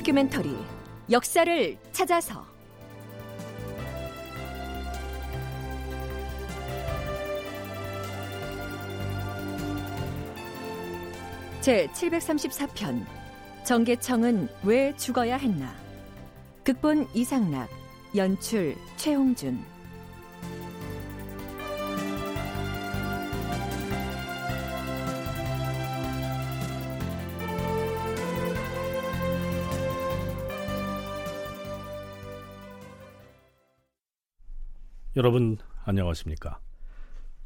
다큐멘터리 역사를 찾아서. 제 734편 정계청은 왜 죽어야 했나? 극본 이상락 연출 최홍준 여러분 안녕하십니까?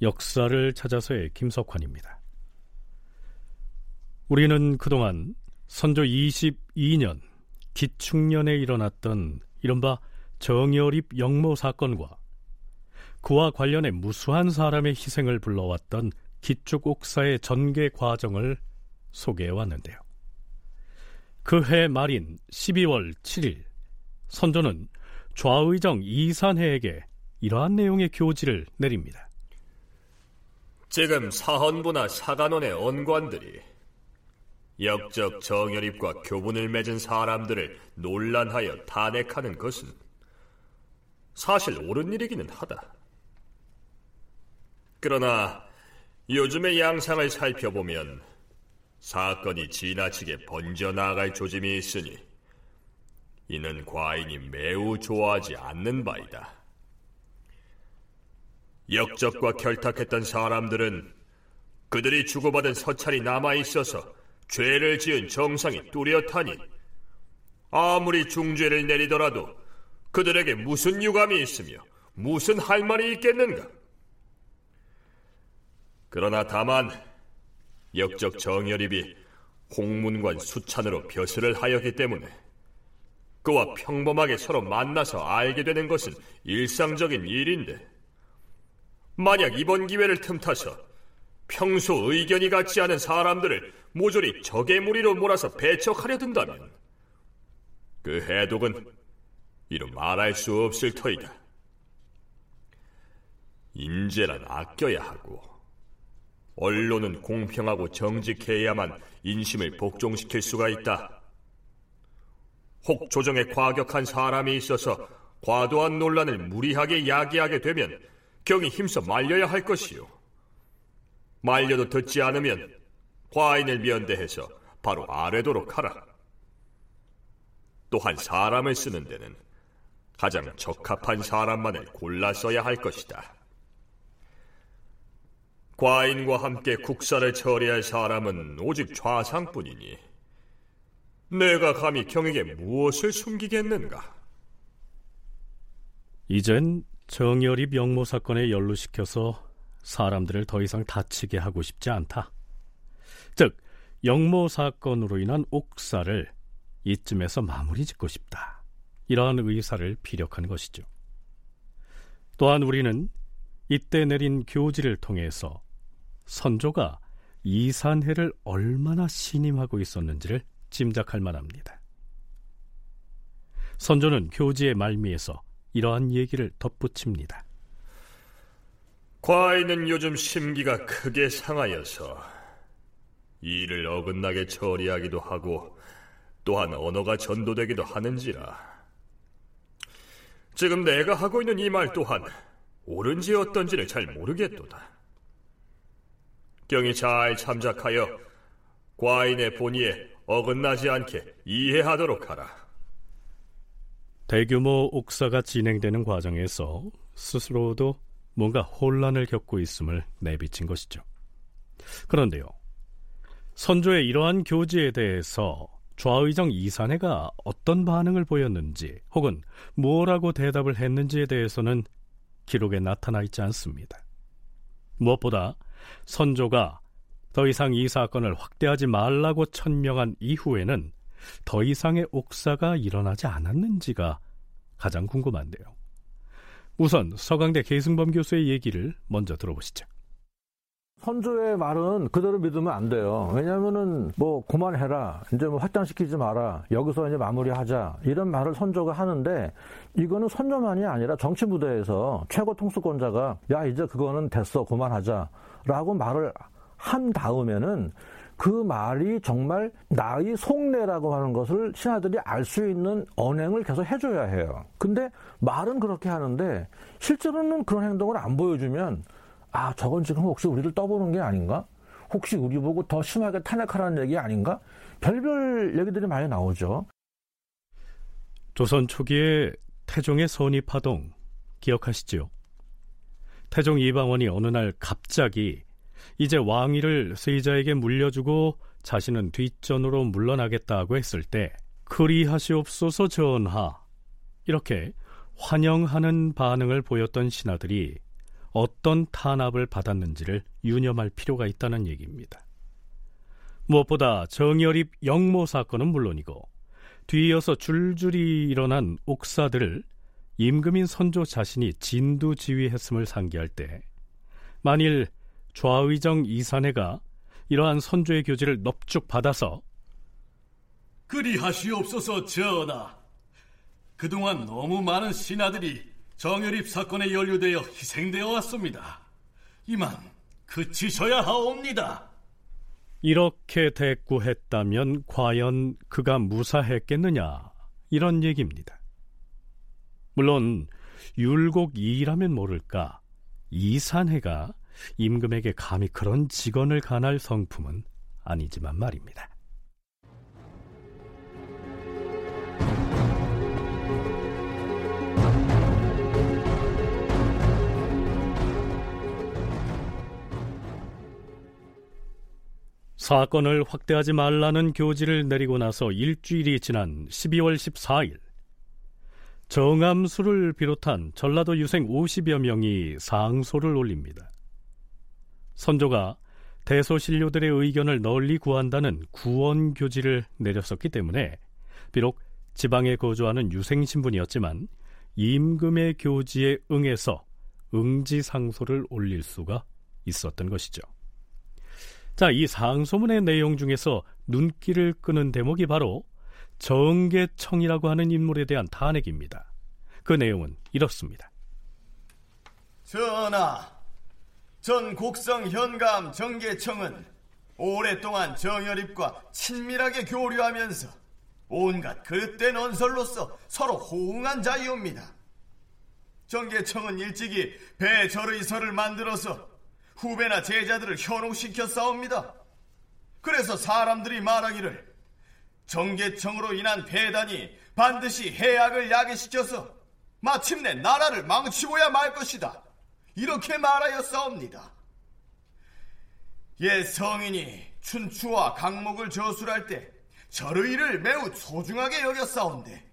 역사를 찾아서의 김석환입니다. 우리는 그동안 선조 22년 기축년에 일어났던 이른바 정여립 영모 사건과 그와 관련해 무수한 사람의 희생을 불러왔던 기축 옥사의 전개 과정을 소개해 왔는데요. 그 해 말인 12월 7일 선조는 좌의정 이산해에게 이러한 내용의 교지를 내립니다. 지금 사헌부나 사간원의 언관들이 역적 정열입과 교분을 맺은 사람들을 논란하여 탄핵하는 것은 사실 옳은 일이기는 하다. 그러나 요즘의 양상을 살펴보면 사건이 지나치게 번져나갈 조짐이 있으니 이는 과인이 매우 좋아하지 않는 바이다. 역적과 결탁했던 사람들은 그들이 주고받은 서찰이 남아 있어서 죄를 지은 정상이 뚜렷하니 아무리 중죄를 내리더라도 그들에게 무슨 유감이 있으며 무슨 할 말이 있겠는가? 그러나 다만 역적 정열입이 홍문관 수찬으로 벼슬을 하였기 때문에 그와 평범하게 서로 만나서 알게 되는 것은 일상적인 일인데 만약 이번 기회를 틈타서 평소 의견이 같지 않은 사람들을 모조리 적의 무리로 몰아서 배척하려 든다면 그 해독은 이루 말할 수 없을 터이다. 인재란 아껴야 하고 언론은 공평하고 정직해야만 인심을 복종시킬 수가 있다. 혹 조정에 과격한 사람이 있어서 과도한 논란을 무리하게 야기하게 되면 경이 힘써 말려야 할 것이요. 말려도 듣지 않으면 과인을 면대해서 바로 아래도록 하라. 또한 사람을 쓰는 데는 가장 적합한 사람만을 골라 써야 할 것이다. 과인과 함께 국사를 처리할 사람은 오직 좌상뿐이니 내가 감히 경에게 무엇을 숨기겠는가? 이젠 정열이 명모 사건에 연루시켜서 사람들을 더 이상 다치게 하고 싶지 않다. 즉, 영모 사건으로 인한 옥사를 이쯤에서 마무리 짓고 싶다. 이러한 의사를 피력한 것이죠. 또한 우리는 이때 내린 교지를 통해서 선조가 이산해를 얼마나 신임하고 있었는지를 짐작할 만합니다. 선조는 교지의 말미에서 이러한 얘기를 덧붙입니다. 과인은 요즘 심기가 크게 상하여서 일을 어긋나게 처리하기도 하고 또한 언어가 전도되기도 하는지라 지금 내가 하고 있는 이 말 또한 옳은지 어떤지를 잘 모르겠도다. 경이 잘 참작하여 과인의 본의에 어긋나지 않게 이해하도록 하라. 대규모 옥사가 진행되는 과정에서 스스로도 뭔가 혼란을 겪고 있음을 내비친 것이죠. 그런데요. 선조의 이러한 교지에 대해서 좌의정 이산해가 어떤 반응을 보였는지 혹은 뭐라고 대답을 했는지에 대해서는 기록에 나타나 있지 않습니다. 무엇보다 선조가 더 이상 이 사건을 확대하지 말라고 천명한 이후에는 더 이상의 옥사가 일어나지 않았는지가 가장 궁금한데요. 우선 서강대 계승범 교수의 얘기를 먼저 들어보시죠. 선조의 말은 그대로 믿으면 안 돼요. 왜냐면은 뭐 그만해라. 이제 뭐 확장시키지 마라. 여기서 이제 마무리하자. 이런 말을 선조가 하는데 이거는 선조만이 아니라 정치 무대에서 최고 통수권자가 야 이제 그거는 됐어. 그만하자. 라고 말을 한 다음에는 그 말이 정말 나의 속내라고 하는 것을 신하들이 알 수 있는 언행을 계속 해줘야 해요. 근데 말은 그렇게 하는데 실제로는 그런 행동을 안 보여주면 아 저건 지금 혹시 우리를 떠보는 게 아닌가? 혹시 우리 보고 더 심하게 탄핵하라는 얘기 아닌가? 별별 얘기들이 많이 나오죠. 조선 초기에 태종의 선입파동 기억하시죠? 태종 이방원이 어느 날 갑자기 이제 왕위를 세자에게 물려주고 자신은 뒷전으로 물러나겠다고 했을 때 그리하시옵소서 전하 이렇게 환영하는 반응을 보였던 신하들이 어떤 탄압을 받았는지를 유념할 필요가 있다는 얘기입니다. 무엇보다 정열입 영모 사건은 물론이고 뒤이어서 줄줄이 일어난 옥사들을 임금인 선조 자신이 진두 지휘했음을 상기할 때 만일 좌의정 이산해가 이러한 선조의 교지를 넙죽 받아서 그리하시옵소서 전하. 그동안 너무 많은 신하들이 정열입 사건에 연루되어 희생되어 왔습니다. 이만 그치셔야 하옵니다. 이렇게 대꾸했다면 과연 그가 무사했겠느냐? 이런 얘기입니다. 물론 율곡 이라면 모를까 이산해가 임금에게 감히 그런 직언을 간할 성품은 아니지만 말입니다. 사건을 확대하지 말라는 교지를 내리고 나서 일주일이 지난 12월 14일 정암수를 비롯한 전라도 유생 50여 명이 상소를 올립니다. 선조가 대소신료들의 의견을 널리 구한다는 구원 교지를 내렸었기 때문에 비록 지방에 거주하는 유생 신분이었지만 임금의 교지에 응해서 응지 상소를 올릴 수가 있었던 것이죠. 자, 이 상소문의 내용 중에서 눈길을 끄는 대목이 바로 정계청이라고 하는 인물에 대한 탄핵입니다. 그 내용은 이렇습니다. 전하, 전 곡성 현감 정계청은 오랫동안 정열입과 친밀하게 교류하면서 온갖 그릇된 언설로서 서로 호응한 자이옵니다. 정계청은 일찍이 배절의설을 만들어서 후배나 제자들을 현혹시켜 싸웁니다. 그래서 사람들이 말하기를 정계청으로 인한 배단이 반드시 해악을 야기시켜서 마침내 나라를 망치고야 말 것이다. 이렇게 말하여 싸웁니다. 옛 성인이 춘추와 강목을 저술할 때 절의를 매우 소중하게 싸운데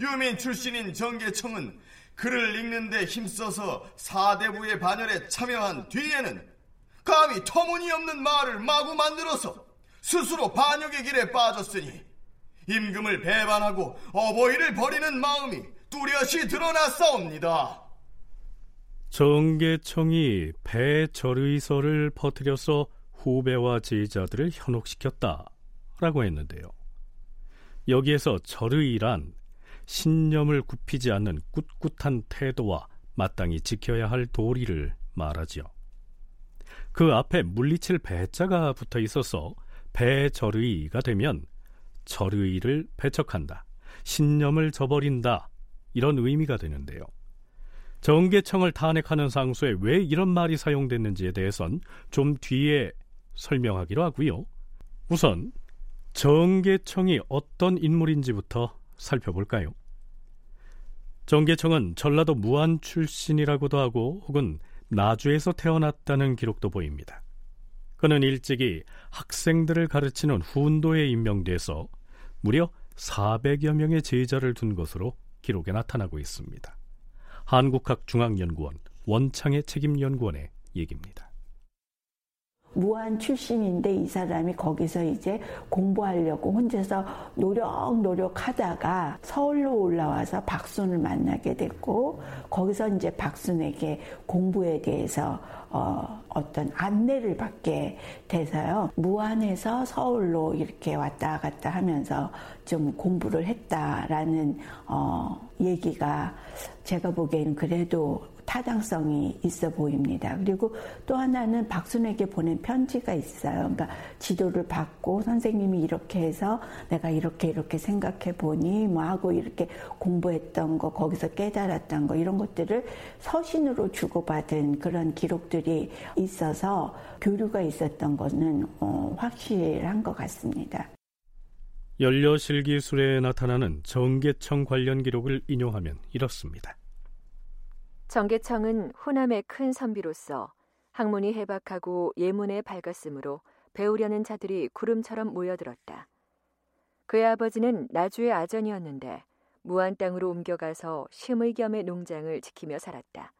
유민 출신인 정계청은 글을 읽는데 힘써서 사대부의 반열에 참여한 뒤에는 감히 터무니없는 말을 마구 만들어서 스스로 반역의 길에 빠졌으니 임금을 배반하고 어버이를 버리는 마음이 뚜렷이 드러났사옵니다. 정계청이 배절의설을 퍼뜨려서 후배와 제자들을 현혹시켰다라고 했는데요. 여기에서 절의란 신념을 굽히지 않는 꿋꿋한 태도와 마땅히 지켜야 할 도리를 말하지요. 그 앞에 물리칠 배자가 붙어 있어서 배절의가 되면 절의를 배척한다. 신념을 저버린다. 이런 의미가 되는데요. 정계청을 탄핵하는 상소에 왜 이런 말이 사용됐는지에 대해선 좀 뒤에 설명하기로 하고요. 우선 정계청이 어떤 인물인지부터 살펴볼까요? 정계청은 전라도 무안 출신이라고도 하고 혹은 나주에서 태어났다는 기록도 보입니다. 그는 일찍이 학생들을 가르치는 훈도에 임명돼서 무려 400여 명의 제자를 둔 것으로 기록에 나타나고 있습니다. 한국학중앙연구원 원창의 책임연구원의 얘기입니다. 무안 출신인데 이 사람이 거기서 이제 공부하려고 혼자서 노력 노력하다가 서울로 올라와서 박순을 만나게 됐고 거기서 이제 박순에게 공부에 대해서 어, 어떤 안내를 받게 돼서요. 무안에서 서울로 이렇게 왔다 갔다 하면서 좀 공부를 했다라는 어, 얘기가 제가 보기에는 그래도 타당성이 있어 보입니다. 그리고 또 하나는 박순에게 보낸 편지가 있어요. 그러니까 지도를 받고 선생님이 이렇게 해서 내가 이렇게 이렇게 생각해 보니 뭐 하고 이렇게 공부했던 거 거기서 깨달았던 거 이런 것들을 서신으로 주고받은 그런 기록들이 있어서 교류가 있었던 것은 어, 확실한 것 같습니다. 연려실기술에 나타나는 정계청 관련 기록을 인용하면 이렇습니다. 정계청은 호남의 큰 선비로서 학문이 해박하고 예문에 밝았으므로 배우려는 자들이 구름처럼 모여들었다. 그의 아버지는 나주의 아전이었는데 무안 땅으로 옮겨가서 심의 겸의 농장을 지키며 살았다.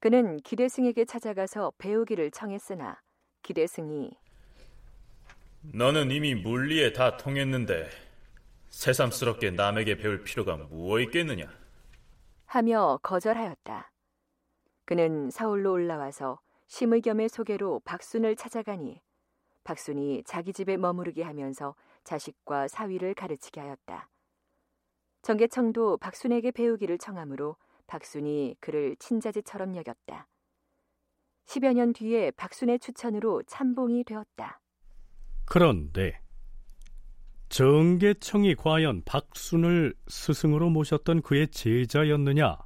그는 기대승에게 찾아가서 배우기를 청했으나 기대승이 너는 이미 물리에 다 통했는데 새삼스럽게 남에게 배울 필요가 무엇 있겠느냐? 하며 거절하였다. 그는 서울로 올라와서 심의겸의 소개로 박순을 찾아가니 박순이 자기 집에 머무르게 하면서 자식과 사위를 가르치게 하였다. 정계청도 박순에게 배우기를 청하므로 박순이 그를 친자지처럼 여겼다. 10여 년 뒤에 박순의 추천으로 참봉이 되었다. 그런데 정계청이 과연 박순을 스승으로 모셨던 그의 제자였느냐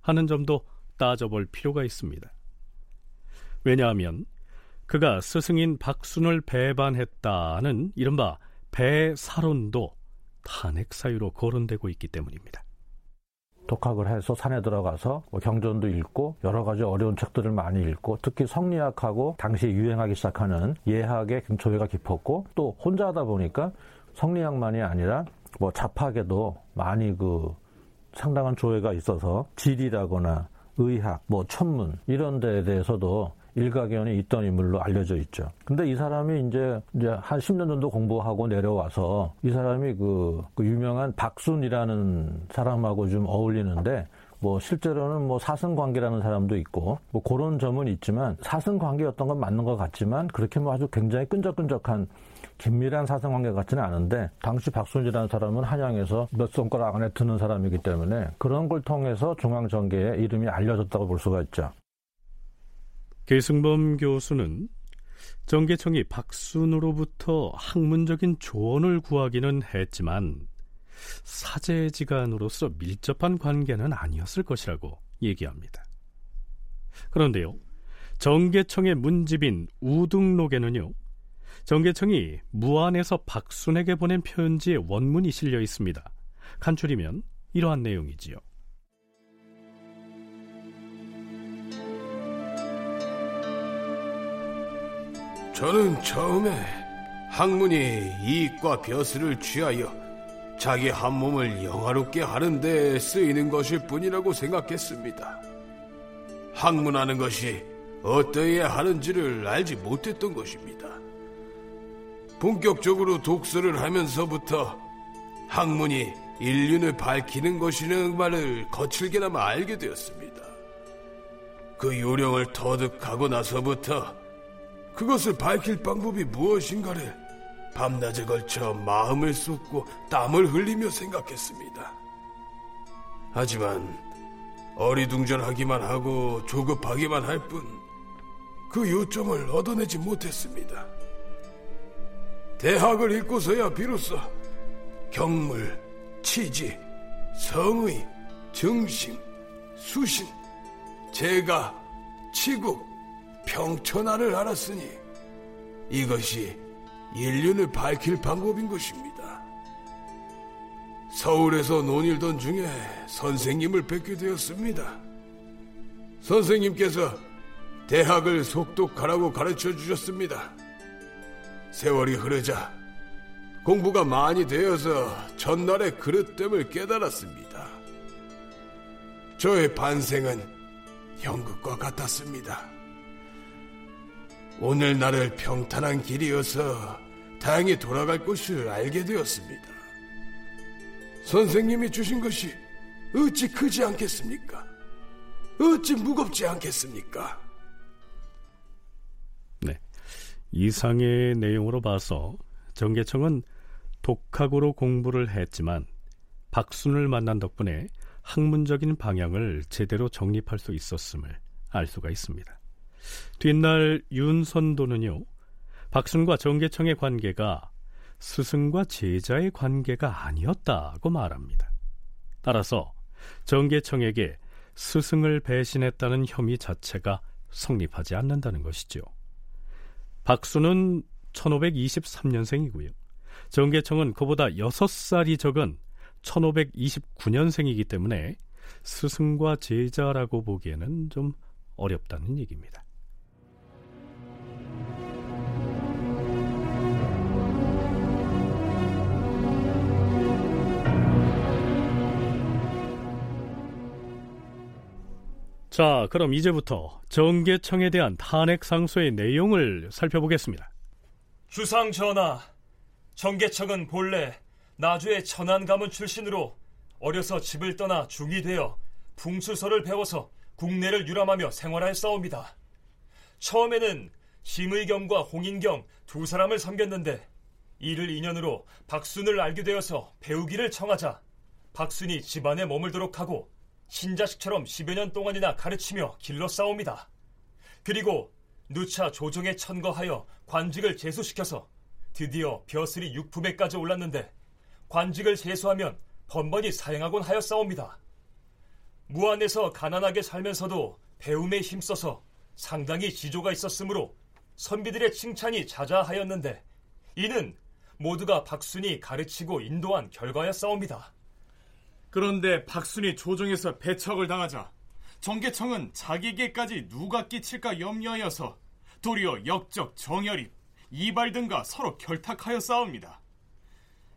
하는 점도 따져볼 필요가 있습니다. 왜냐하면 그가 스승인 박순을 배반했다는 이른바 배사론도 탄핵 사유로 거론되고 있기 때문입니다. 독학을 해서 산에 들어가서 뭐 경전도 읽고 여러 가지 어려운 책들을 많이 읽고 특히 성리학하고 당시 유행하기 시작하는 예학의 조예가 깊었고 또 혼자 하다 보니까 성리학만이 아니라 뭐 잡학에도 많이 그 상당한 조예가 있어서 지리라거나 의학, 뭐 천문 이런 데에 대해서도 일가견이 있던 인물로 알려져 있죠. 근데 이 사람이 이제 이제 한 10년 정도 공부하고 내려와서 이 사람이 그, 그 유명한 박순이라는 사람하고 좀 어울리는데 뭐 실제로는 뭐 사승 관계라는 사람도 있고 뭐 그런 점은 있지만 사승 관계였던 건 맞는 것 같지만 그렇게 뭐 아주 굉장히 끈적끈적한 긴밀한 사승 관계 같지는 않은데 당시 박순이라는 사람은 한양에서 몇 손가락 안에 드는 사람이기 때문에 그런 걸 통해서 중앙정계에 이름이 알려졌다고 볼 수가 있죠. 계승범 교수는 정계청이 박순으로부터 학문적인 조언을 구하기는 했지만 사제지간으로서 밀접한 관계는 아니었을 것이라고 얘기합니다. 그런데요, 정계청의 문집인 우등록에는요, 정계청이 무안에서 박순에게 보낸 편지의 원문이 실려 있습니다. 간추리면 이러한 내용이지요. 저는 처음에 학문이 이익과 벼슬을 취하여 자기 한 몸을 영화롭게 하는 데 쓰이는 것일 뿐이라고 생각했습니다. 학문하는 것이 어떠해야 하는지를 알지 못했던 것입니다. 본격적으로 독서를 하면서부터 학문이 인륜을 밝히는 것이라는 말을 거칠게나마 알게 되었습니다. 그 요령을 터득하고 나서부터 그것을 밝힐 방법이 무엇인가를 밤낮에 걸쳐 마음을 쏟고 땀을 흘리며 생각했습니다. 하지만 어리둥절하기만 하고 조급하기만 할 뿐 그 요점을 얻어내지 못했습니다. 대학을 읽고서야 비로소 경물, 치지, 성의, 정심, 수신, 제가, 치국, 평천하를 알았으니 이것이 인륜을 밝힐 방법인 것입니다. 서울에서 논일던 중에 선생님을 뵙게 되었습니다. 선생님께서 대학을 속독하라고 가르쳐 주셨습니다. 세월이 흐르자 공부가 많이 되어서 전날의 그릇됨을 깨달았습니다. 저의 반생은 연극과 같았습니다. 오늘 날을 평탄한 길이어서 다행히 돌아갈 것을 알게 되었습니다. 선생님이 주신 것이 어찌 크지 않겠습니까? 어찌 무겁지 않겠습니까? 이상의 내용으로 봐서 정계청은 독학으로 공부를 했지만 박순을 만난 덕분에 학문적인 방향을 제대로 정립할 수 있었음을 알 수가 있습니다. 뒷날 윤선도는요, 박순과 정계청의 관계가 스승과 제자의 관계가 아니었다고 말합니다. 따라서 정계청에게 스승을 배신했다는 혐의 자체가 성립하지 않는다는 것이죠. 박수는 1523년생이고요. 정계청은 그보다 6살이 적은 1529년생이기 때문에 스승과 제자라고 보기에는 좀 어렵다는 얘기입니다. 자, 그럼 이제부터 정계청에 대한 탄핵 상소의 내용을 살펴보겠습니다. 주상 전하, 정계청은 본래 나주의 천안 가문 출신으로 어려서 집을 떠나 중이 되어 풍수설을 배워서 국내를 유람하며 생활하였사옵니다. 처음에는 심의겸과 홍인경 두 사람을 섬겼는데 이를 인연으로 박순을 알게 되어서 배우기를 청하자 박순이 집안에 머물도록 하고 신자식처럼 10여 년 동안이나 가르치며 길러싸옵니다. 그리고 누차 조정에 천거하여 관직을 제수시켜서 드디어 벼슬이 육품에까지 올랐는데 관직을 제수하면 번번이 사행하곤 하였사옵니다. 무안에서 가난하게 살면서도 배움에 힘써서 상당히 지조가 있었으므로 선비들의 칭찬이 자자하였는데 이는 모두가 박순이 가르치고 인도한 결과였사옵니다. 그런데 박순이 조정에서 배척을 당하자 정계청은 자기에게까지 누가 끼칠까 염려하여서 도리어 역적 정열입, 이발 등과 서로 결탁하여 싸웁니다.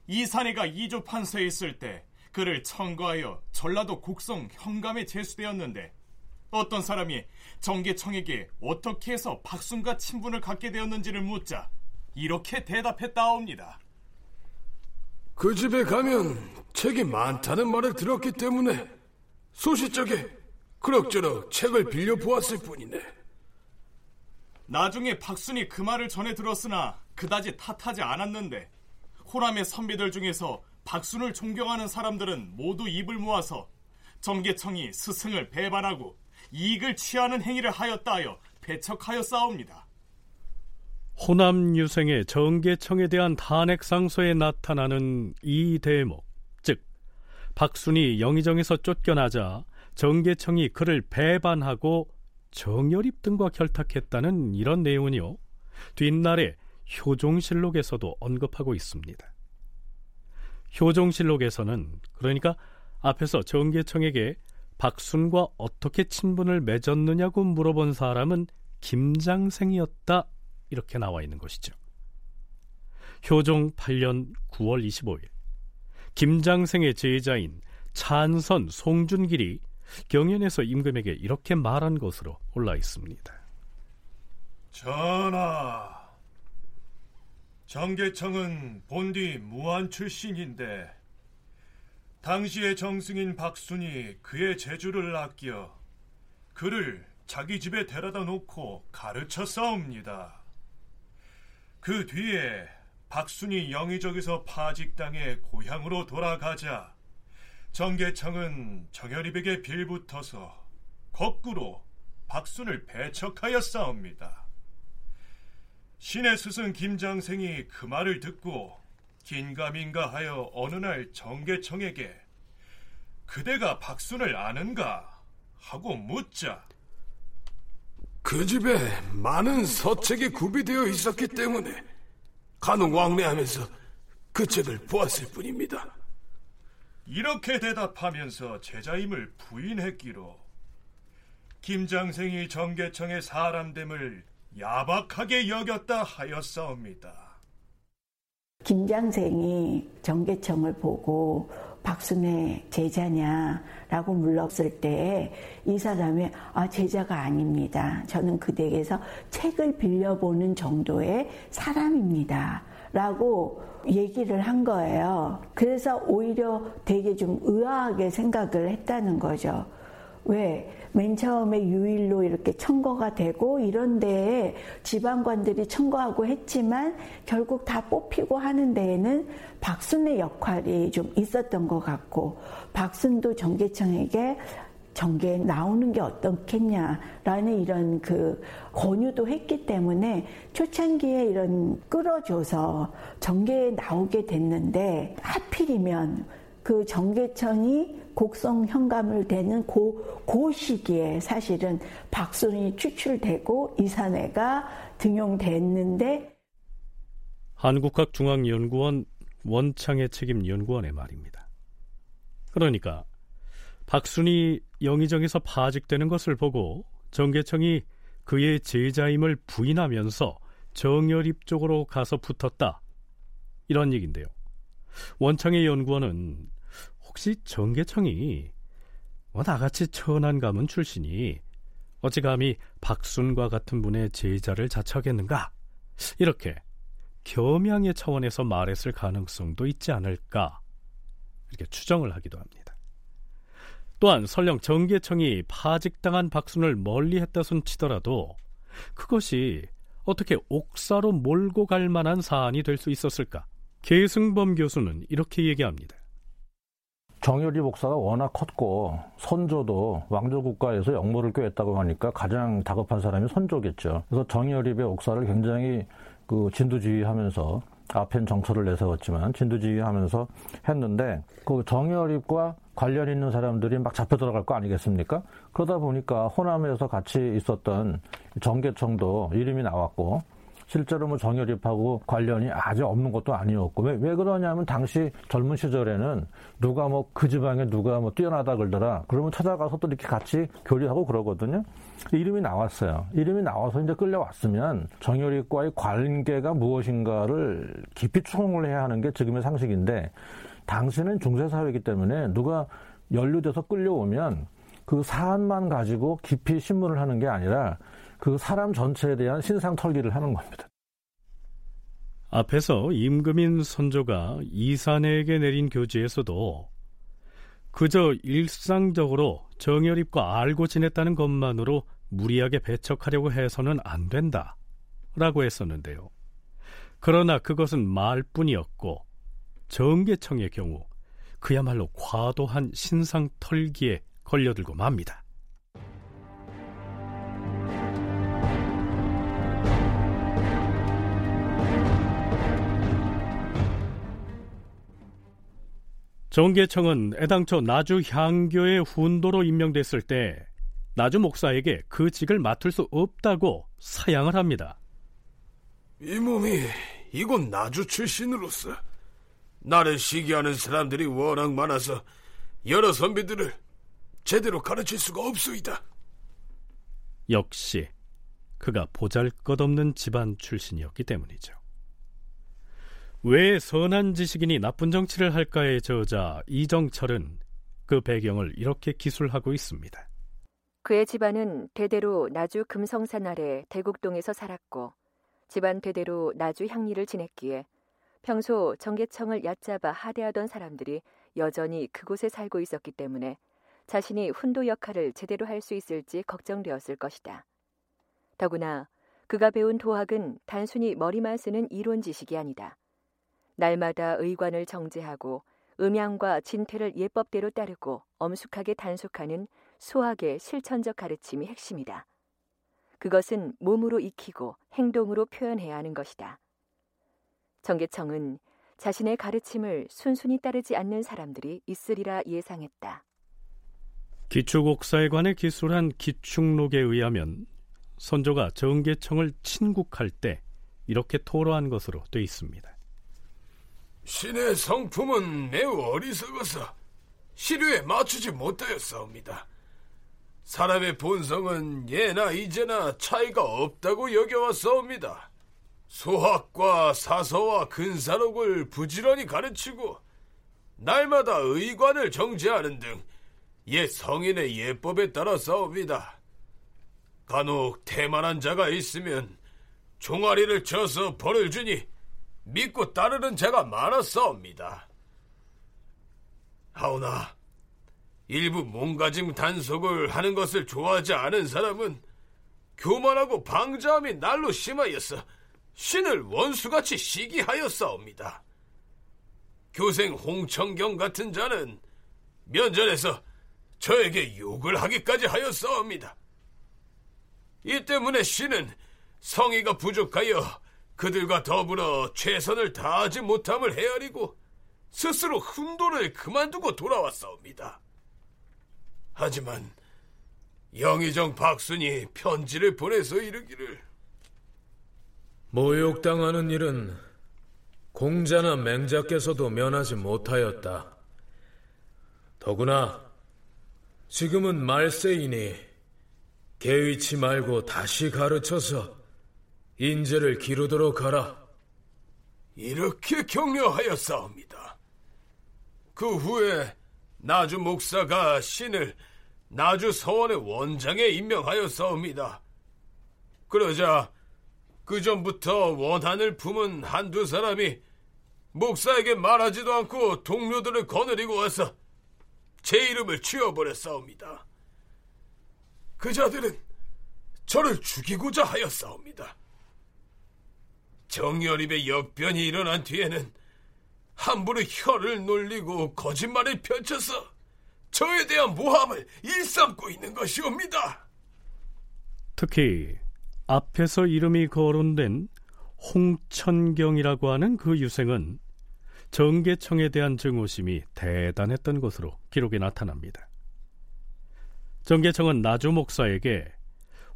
이사내가 이조 판서에 있을 때 그를 청거하여 전라도 곡성 현감에 제수되었는데 어떤 사람이 정계청에게 어떻게 해서 박순과 친분을 갖게 되었는지를 묻자 이렇게 대답했다옵니다. 그 집에 가면 책이 많다는 말을 들었기 때문에 소시적에 그럭저럭 책을 빌려 보았을 뿐이네. 나중에 박순이 그 말을 전해 들었으나 그다지 탓하지 않았는데 호남의 선비들 중에서 박순을 존경하는 사람들은 모두 입을 모아서 정계청이 스승을 배반하고 이익을 취하는 행위를 하였다 하여 배척하여 싸웁니다. 호남 유생의 정계청에 대한 탄핵 상소에 나타나는 이 대목, 즉 박순이 영의정에서 쫓겨나자 정계청이 그를 배반하고 정열입 등과 결탁했다는 이런 내용은요. 뒷날에 효종실록에서도 언급하고 있습니다. 효종실록에서는 그러니까 앞에서 정계청에게 박순과 어떻게 친분을 맺었느냐고 물어본 사람은 김장생이었다 이렇게 나와 있는 것이죠. 효종 8년 9월 25일 김장생의 제자인 찬선 송준길이 경연에서 임금에게 이렇게 말한 것으로 올라 있습니다. 전하, 정계청은 본디 무안 출신인데 당시의 정승인 박순이 그의 재주를 아끼어 그를 자기 집에 데려다 놓고 가르쳐 싸웁니다. 그 뒤에 박순이 영의적에서 파직당해 고향으로 돌아가자 정계청은 정열입에게 빌붙어서 거꾸로 박순을 배척하여 싸웁니다. 신의 스승 김장생이 그 말을 듣고 긴가민가 하여 어느 날 정계청에게 그대가 박순을 아는가 하고 묻자 그 집에 많은 서책이 구비되어 있었기 때문에 간혹 왕래하면서 그 책을 보았을 뿐입니다. 이렇게 대답하면서 제자임을 부인했기로 김장생이 정계청의 사람됨을 야박하게 여겼다 하였사옵니다. 김장생이 정계청을 보고 박순의 제자냐라고 물렀을 때이 사람이 아 제자가 아닙니다. 저는 그댁에서 책을 빌려보는 정도의 사람입니다. 라고 얘기를 한 거예요. 그래서 오히려 되게 좀 의아하게 생각을 했다는 거죠. 왜? 맨 처음에 유일로 이렇게 청거가 되고 이런 데에 지방관들이 청거하고 했지만 결국 다 뽑히고 하는 데에는 박순의 역할이 좀 있었던 것 같고 박순도 정계청에게 정계에 나오는 게 어떻겠냐라는 이런 그 권유도 했기 때문에 초창기에 이런 끌어줘서 정계에 나오게 됐는데 하필이면 그 정계청이 곡성 현감을 되는 고, 고 시기에 사실은 박순이 추출되고 이산회가 등용됐는데 한국학중앙연구원 원창의 책임 연구원의 말입니다. 그러니까 박순이 영의정에서 파직되는 것을 보고 정계청이 그의 제자임을 부인하면서 정열입 쪽으로 가서 붙었다. 이런 얘기인데요. 원창의 연구원은 혹시 정계청이 뭐 나같이 천한 가문 출신이 어찌 감히 박순과 같은 분의 제자를 자처하겠는가? 이렇게 겸양의 차원에서 말했을 가능성도 있지 않을까? 이렇게 추정을 하기도 합니다. 또한 설령 정계청이 파직당한 박순을 멀리했다 손 치더라도 그것이 어떻게 옥사로 몰고 갈 만한 사안이 될 수 있었을까? 계승범 교수는 이렇게 얘기합니다. 정열이 목사가 워낙 컸고 선조도 왕조 국가에서 역모를 꾀했다고 하니까 가장 다급한 사람이 선조겠죠. 그래서 정열입의 옥사를 굉장히 그 진두지휘하면서 앞엔 정처를 내세웠지만 진두지휘하면서 했는데 그 정열입과 관련 있는 사람들이 막 잡혀 들어갈 거 아니겠습니까? 그러다 보니까 호남에서 같이 있었던 정계청도 이름이 나왔고 실제로 뭐 정열입하고 관련이 아주 없는 것도 아니었고 왜, 왜 그러냐면 당시 젊은 시절에는 누가 뭐 그 지방에 누가 뭐 뛰어나다 그러더라 그러면 찾아가서 또 이렇게 같이 교류하고 그러거든요. 이름이 나왔어요. 이름이 나와서 이제 끌려왔으면 정열입과의 관계가 무엇인가를 깊이 추궁을 해야 하는 게 지금의 상식인데 당시는 중세 사회이기 때문에 누가 연루돼서 끌려오면 그 사안만 가지고 깊이 신문을 하는 게 아니라 그 사람 전체에 대한 신상 털기를 하는 겁니다. 앞에서 임금인 선조가 이산에게 내린 교지에서도 그저 일상적으로 정열입과 알고 지냈다는 것만으로 무리하게 배척하려고 해서는 안 된다. 라고 했었는데요. 그러나 그것은 말뿐이었고 정계청의 경우 그야말로 과도한 신상 털기에 걸려들고 맙니다. 정계청은 애당초 나주 향교의 훈도로 임명됐을 때 나주 목사에게 그 직을 맡을 수 없다고 사양을 합니다. 이 몸이 이곳 나주 출신으로서 나를 시기하는 사람들이 워낙 많아서 여러 선비들을 제대로 가르칠 수가 없소이다. 역시 그가 보잘것없는 집안 출신이었기 때문이죠. 왜 선한 지식인이 나쁜 정치를 할까의 저자 이정철은 그 배경을 이렇게 기술하고 있습니다. 그의 집안은 대대로 나주 금성산 아래 대국동에서 살았고 집안 대대로 나주 향리를 지냈기에 평소 정계청을 얕잡아 하대하던 사람들이 여전히 그곳에 살고 있었기 때문에 자신이 훈도 역할을 제대로 할 수 있을지 걱정되었을 것이다. 더구나 그가 배운 도학은 단순히 머리만 쓰는 이론 지식이 아니다. 날마다 의관을 정제하고 음양과 진퇴를 예법대로 따르고 엄숙하게 단속하는 수학의 실천적 가르침이 핵심이다. 그것은 몸으로 익히고 행동으로 표현해야 하는 것이다. 정계청은 자신의 가르침을 순순히 따르지 않는 사람들이 있으리라 예상했다. 기축옥사에 관해 기술한 기축록에 의하면 선조가 정계청을 친국할 때 이렇게 토로한 것으로 돼 있습니다. 신의 성품은 매우 어리석어서 시류에 맞추지 못하였사옵니다. 사람의 본성은 예나 이제나 차이가 없다고 여겨왔사옵니다. 소학과 사서와 근사록을 부지런히 가르치고 날마다 의관을 정제하는 등 옛 성인의 예법에 따라 싸웁니다. 간혹 태만한 자가 있으면 종아리를 쳐서 벌을 주니 믿고 따르는 자가 많았사옵니다. 하오나 일부 몸가짐 단속을 하는 것을 좋아하지 않은 사람은 교만하고 방자함이 날로 심하여서 신을 원수같이 시기하였사옵니다. 교생 홍청경 같은 자는 면전에서 저에게 욕을 하기까지 하였사옵니다. 이 때문에 신은 성의가 부족하여 그들과 더불어 최선을 다하지 못함을 헤아리고 스스로 훈도를 그만두고 돌아왔사옵니다. 하지만 영의정 박순이 편지를 보내서 이르기를 모욕당하는 일은 공자나 맹자께서도 면하지 못하였다. 더구나 지금은 말세이니 개의치 말고 다시 가르쳐서 인재를 기르도록 하라. 이렇게 격려하였사옵니다. 그 후에 나주 목사가 신을 나주 서원의 원장에 임명하였사옵니다. 그러자 그 전부터 원한을 품은 한두 사람이 목사에게 말하지도 않고 동료들을 거느리고 와서 제 이름을 쥐어버렸사옵니다. 그 자들은 저를 죽이고자 하였사옵니다. 정열입의 역변이 일어난 뒤에는 함부로 혀를 놀리고 거짓말을 펼쳐서 저에 대한 모함을 일삼고 있는 것이옵니다. 특히 앞에서 이름이 거론된 홍천경이라고 하는 그 유생은 정계청에 대한 증오심이 대단했던 것으로 기록에 나타납니다. 정계청은 나주 목사에게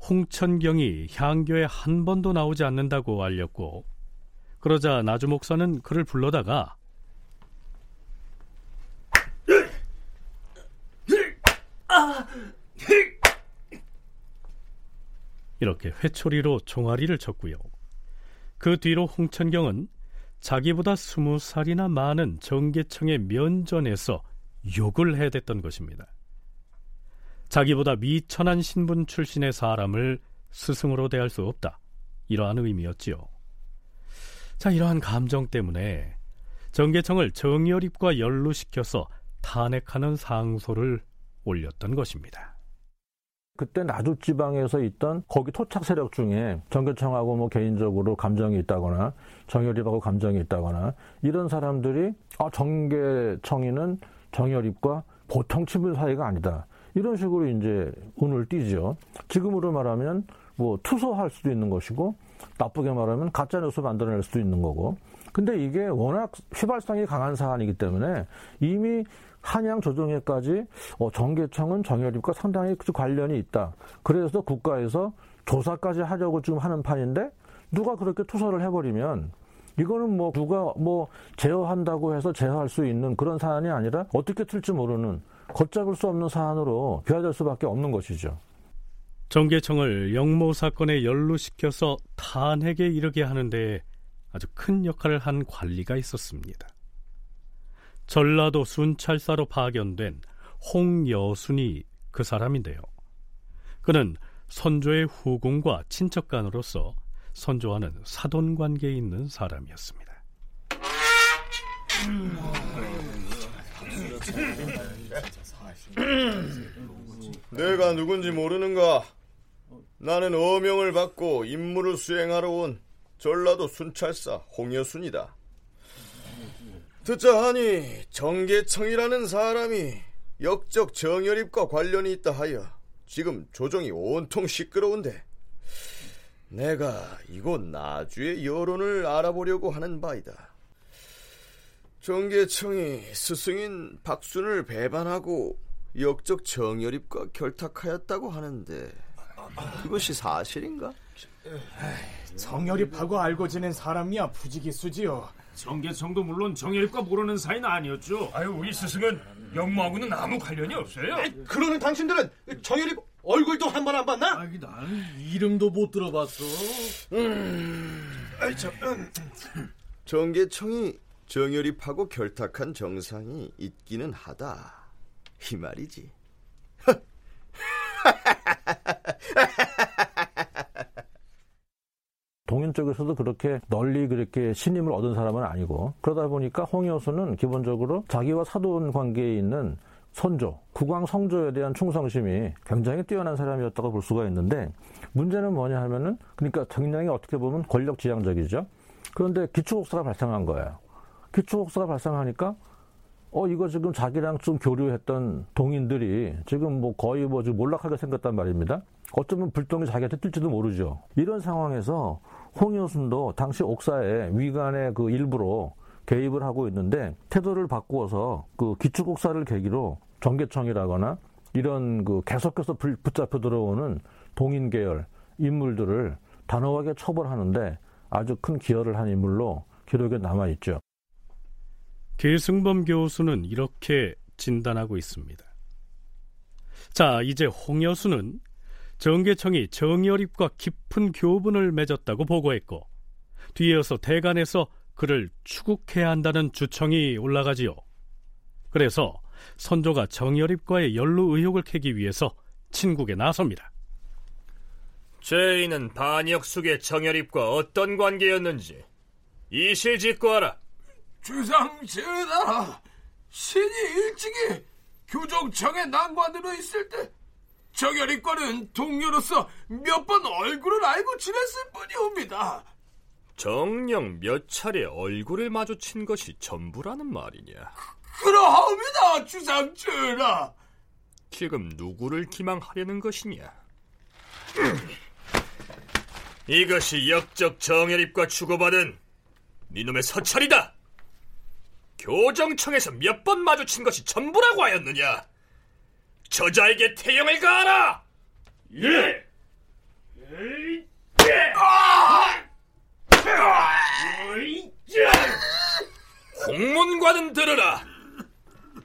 홍천경이 향교에 한 번도 나오지 않는다고 알렸고 그러자 나주 목사는 그를 불러다가 이렇게 회초리로 종아리를 쳤고요. 그 뒤로 홍천경은 자기보다 스무 살이나 많은 정계청의 면전에서 욕을 해댔던 것입니다. 자기보다 미천한 신분 출신의 사람을 스승으로 대할 수 없다. 이러한 의미였지요. 자, 이러한 감정 때문에 정계청을 정열입과 연루시켜서 탄핵하는 상소를 올렸던 것입니다. 그때 나주 지방에서 있던 거기 토착 세력 중에 정교청하고 뭐 개인적으로 감정이 있다거나 정열입하고 감정이 있다거나 이런 사람들이 아 정계청이는 정열입과 보통 친분 사이가 아니다. 이런 식으로 이제 운을 띄죠. 지금으로 말하면 뭐 투소할 수도 있는 것이고 나쁘게 말하면 가짜 뉴스 만들어낼 수도 있는 거고. 근데 이게 워낙 휘발성이 강한 사안이기 때문에 이미 한양 조정회까지 어, 정계청은 정열입과 상당히 관련이 있다. 그래서 국가에서 조사까지 하려고 지금 하는 판인데 누가 그렇게 투서를 해버리면 이거는 뭐 누가 뭐 제어한다고 해서 제어할 수 있는 그런 사안이 아니라 어떻게 틀지 모르는 걷잡을 수 없는 사안으로 비화될 수밖에 없는 것이죠. 정계청을 영모 사건에 연루시켜서 탄핵에 이르게 하는데 아주 큰 역할을 한 관리가 있었습니다. 전라도 순찰사로 파견된 홍여순이 그 사람인데요. 그는 선조의 후궁과 친척간으로서 선조와는 사돈 관계에 있는 사람이었습니다. 내가 누군지 모르는가? 나는 어명을 받고 임무를 수행하러 온 전라도 순찰사 홍여순이다. 듣자 하니 정계청이라는 사람이 역적 정열입과 관련이 있다 하여 지금 조정이 온통 시끄러운데 내가 이곳 나주의 여론을 알아보려고 하는 바이다. 정계청이 스승인 박순을 배반하고 역적 정열입과 결탁하였다고 하는데 그것이 사실인가? 정열입하고 알고 지낸 사람이야 부지기수지요. 정계청도 물론 정열입과 모르는 사이는 아니었죠. 아유 우리 스승은 영무하고는 아무 관련이 없어요. 그러는 당신들은 정열입 얼굴도 한 번 안 봤나? 아니, 난 이름도 못 들어봤어. 음, 아이, 저, 음. 정계청이 정열입하고 결탁한 정상이 있기는 하다. 이 말이지. 동인 쪽에서도 그렇게 널리 그렇게 신임을 얻은 사람은 아니고 그러다 보니까 홍여수는 기본적으로 자기와 사돈 관계에 있는 선조, 국왕 성조에 대한 충성심이 굉장히 뛰어난 사람이었다고 볼 수가 있는데 문제는 뭐냐 하면은 그러니까 굉장히 어떻게 보면 권력 지향적이죠. 그런데 기초국사가 발생한 거예요. 기초국사가 발생하니까 어 이거 지금 자기랑 좀 교류했던 동인들이 지금 뭐 거의 뭐 지금 몰락하게 생겼단 말입니다. 어쩌면 불똥이 자기한테 뜰지도 모르죠. 이런 상황에서 홍여순도 당시 옥사의 위관의 그 일부로 개입을 하고 있는데 태도를 바꾸어서 그 기축국사를 계기로 정계청이라거나 이런 그 계속해서 붙잡혀 들어오는 동인 계열 인물들을 단호하게 처벌하는데 아주 큰 기여를 한 인물로 기록에 남아 있죠. 계승범 교수는 이렇게 진단하고 있습니다. 자, 이제 홍여수는 정계청이 정여립과 깊은 교분을 맺었다고 보고했고 뒤이어서 대간에서 그를 추국해야 한다는 주청이 올라가지요. 그래서 선조가 정여립과의 연루 의혹을 캐기 위해서 친국에 나섭니다. 죄인은 반역숙의 정여립과 어떤 관계였는지 이실직고하라. 주상 전하, 신이 일찍이 교정청에 난관으로 있을 때 정여립과는 동료로서 몇 번 얼굴을 알고 지냈을 뿐이옵니다. 정령 몇 차례 얼굴을 마주친 것이 전부라는 말이냐? 그 러하옵니다, 주상 전하. 지금 누구를 기망하려는 것이냐? 이것이 역적 정열입과 주고받은 니놈의 서찰이다. 교정청에서 몇 번 마주친 것이 전부라고 하였느냐? 저자에게 태형을 가하라. 예. 홍문관은 들으라.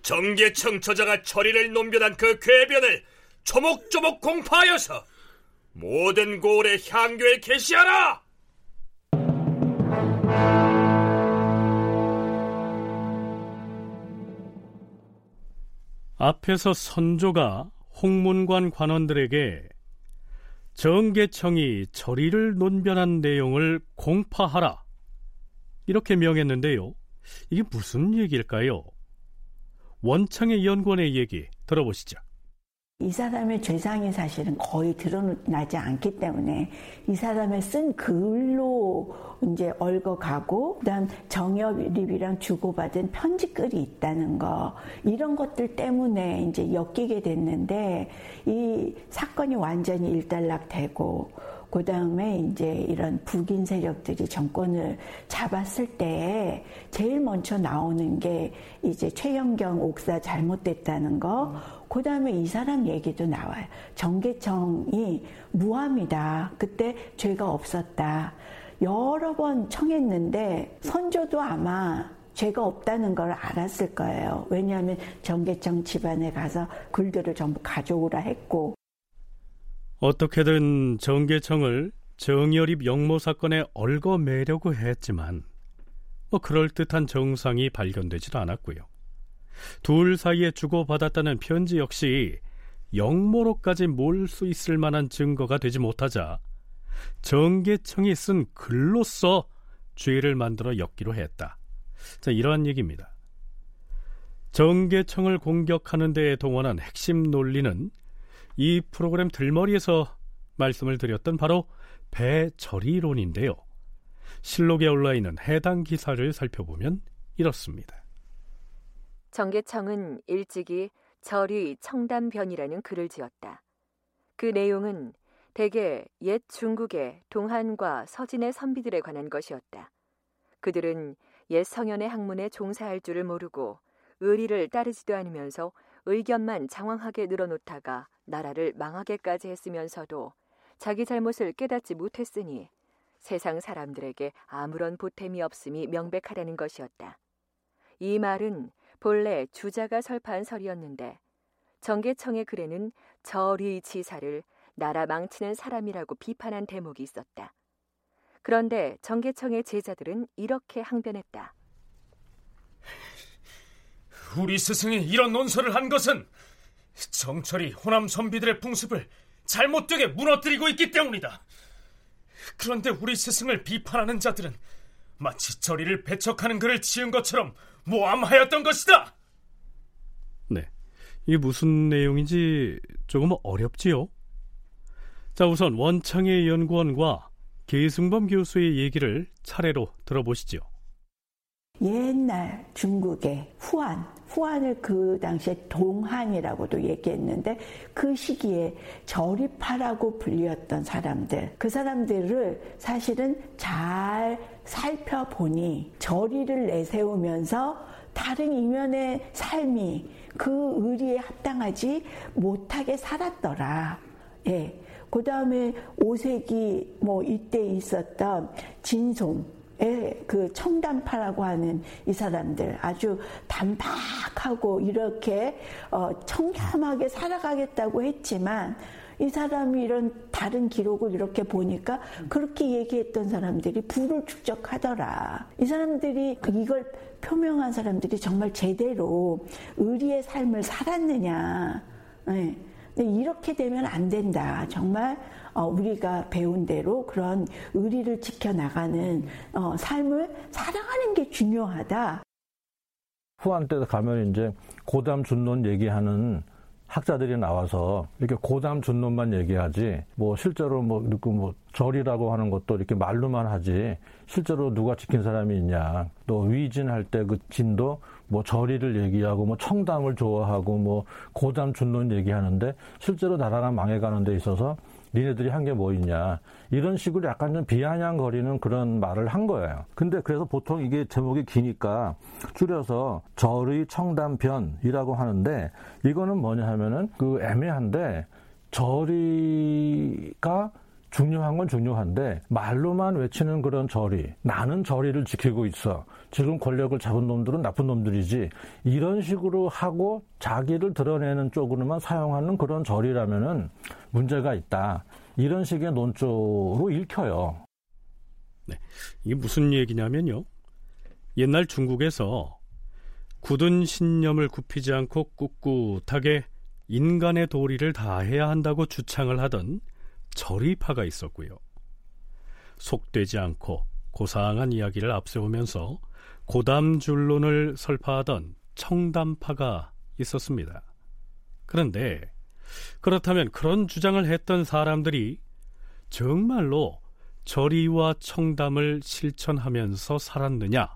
정계청 저자가 처리를 논변한 그 궤변을 조목조목 공파하여서 모든 고을의 향교에 게시하라. 앞에서 선조가 홍문관 관원들에게 정계청이 처리를 논변한 내용을 공파하라. 이렇게 명했는데요. 이게 무슨 얘기일까요? 원창의 연구원의 얘기 들어보시죠. 이 사람의 죄상이 사실은 거의 드러나지 않기 때문에 이 사람의 쓴 글로 이제 얽어가고 그다음 정엽립이랑 주고받은 편지글이 있다는 거 이런 것들 때문에 이제 엮이게 됐는데 이 사건이 완전히 일단락되고 그 다음에 이제 이런 북인 세력들이 정권을 잡았을 때 제일 먼저 나오는 게 이제 최영경 옥사 잘못됐다는 거, 그 다음에 이 사람 얘기도 나와요. 정계청이 무함이다. 그때 죄가 없었다. 여러 번 청했는데 선조도 아마 죄가 없다는 걸 알았을 거예요. 왜냐하면 정계청 집안에 가서 글들을 전부 가져오라 했고 어떻게든 정계청을 정여립 영모 사건에 얽어매려고 했지만 뭐 그럴듯한 정상이 발견되지도 않았고요. 둘 사이에 주고받았다는 편지 역시 영모로까지 몰 수 있을 만한 증거가 되지 못하자 정계청이 쓴 글로써 죄를 만들어 엮기로 했다. 자, 이러한 얘기입니다. 정계청을 공격하는 데에 동원한 핵심 논리는 이 프로그램 들머리에서 말씀을 드렸던 바로 배처리론인데요. 실록에 올라 있는 해당 기사를 살펴보면 이렇습니다. 정계청은 일찍이 절이 청담변이라는 글을 지었다. 그 내용은 대개 옛 중국의 동한과 서진의 선비들에 관한 것이었다. 그들은 옛 성현의 학문에 종사할 줄을 모르고 의리를 따르지도 않으면서 의견만 장황하게 늘어놓다가 나라를 망하게까지 했으면서도 자기 잘못을 깨닫지 못했으니 세상 사람들에게 아무런 보탬이 없음이 명백하다는 것이었다. 이 말은 본래 주자가 설파한 설이었는데 정계청의 글에는 절의 지사를 나라 망치는 사람이라고 비판한 대목이 있었다. 그런데 정계청의 제자들은 이렇게 항변했다. 우리 스승이 이런 논설을 한 것은 정철이 호남 선비들의 풍습을 잘못되게 무너뜨리고 있기 때문이다. 그런데 우리 스승을 비판하는 자들은 마치 저리를 배척하는 글을 지은 것처럼 모함하였던 것이다. 네. 이게 무슨 내용인지 조금 어렵지요? 자, 우선 원창의 연구원과 계승범 교수의 얘기를 차례로 들어보시죠. 옛날 중국의 후한, 후한을 그 당시에 동한이라고도 얘기했는데 그 시기에 절입하라고 불렸던 사람들, 그 사람들을 사실은 잘 살펴보니 절의를 내세우면서 다른 이면의 삶이 그 의리에 합당하지 못하게 살았더라. 예. 그 다음에 5세기 뭐 이때 있었던 진송, 그 청담파라고 하는 이 사람들 아주 단박하고 이렇게 어 청렴하게 살아가겠다고 했지만 이 사람이 이런 다른 기록을 이렇게 보니까 그렇게 얘기했던 사람들이 부를 축적하더라. 이 사람들이 이걸 표명한 사람들이 정말 제대로 의리의 삶을 살았느냐. 네. 이렇게 되면 안 된다. 정말 어, 우리가 배운 대로 그런 의리를 지켜나가는 어, 삶을 살아가는 게 중요하다. 후한 때 가면 이제 고담 준론 얘기하는 학자들이 나와서 이렇게 고담 준론만 얘기하지 뭐 실제로 뭐 이렇게 뭐 절이라고 하는 것도 이렇게 말로만 하지 실제로 누가 지킨 사람이 있냐. 또 위진할 때 그 진도 뭐 절이를 얘기하고 뭐 청담을 좋아하고 뭐 고담 준론 얘기하는데 실제로 나라가 망해가는 데 있어서 니네들이 한 게 뭐 있냐 이런 식으로 약간 좀 비아냥거리는 그런 말을 한 거예요. 근데 그래서 보통 이게 제목이 기니까 줄여서 절의 청담변이라고 하는데 이거는 뭐냐 하면은 그 애매한데 절의가 중요한 건 중요한데 말로만 외치는 그런 절의 나는 절의를 지키고 있어 지금 권력을 잡은 놈들은 나쁜 놈들이지 이런 식으로 하고 자기를 드러내는 쪽으로만 사용하는 그런 절이라면은 문제가 있다 이런 식의 논조로 읽혀요. 네, 이게 무슨 얘기냐면요. 옛날 중국에서 굳은 신념을 굽히지 않고 꿋꿋하게 인간의 도리를 다해야 한다고 주창을 하던 절의파가 있었고요. 속되지 않고 고상한 이야기를 앞세우면서 고담줄론을 설파하던 청담파가 있었습니다. 그런데 그렇다면 그런 주장을 했던 사람들이 정말로 절의와 청담을 실천하면서 살았느냐?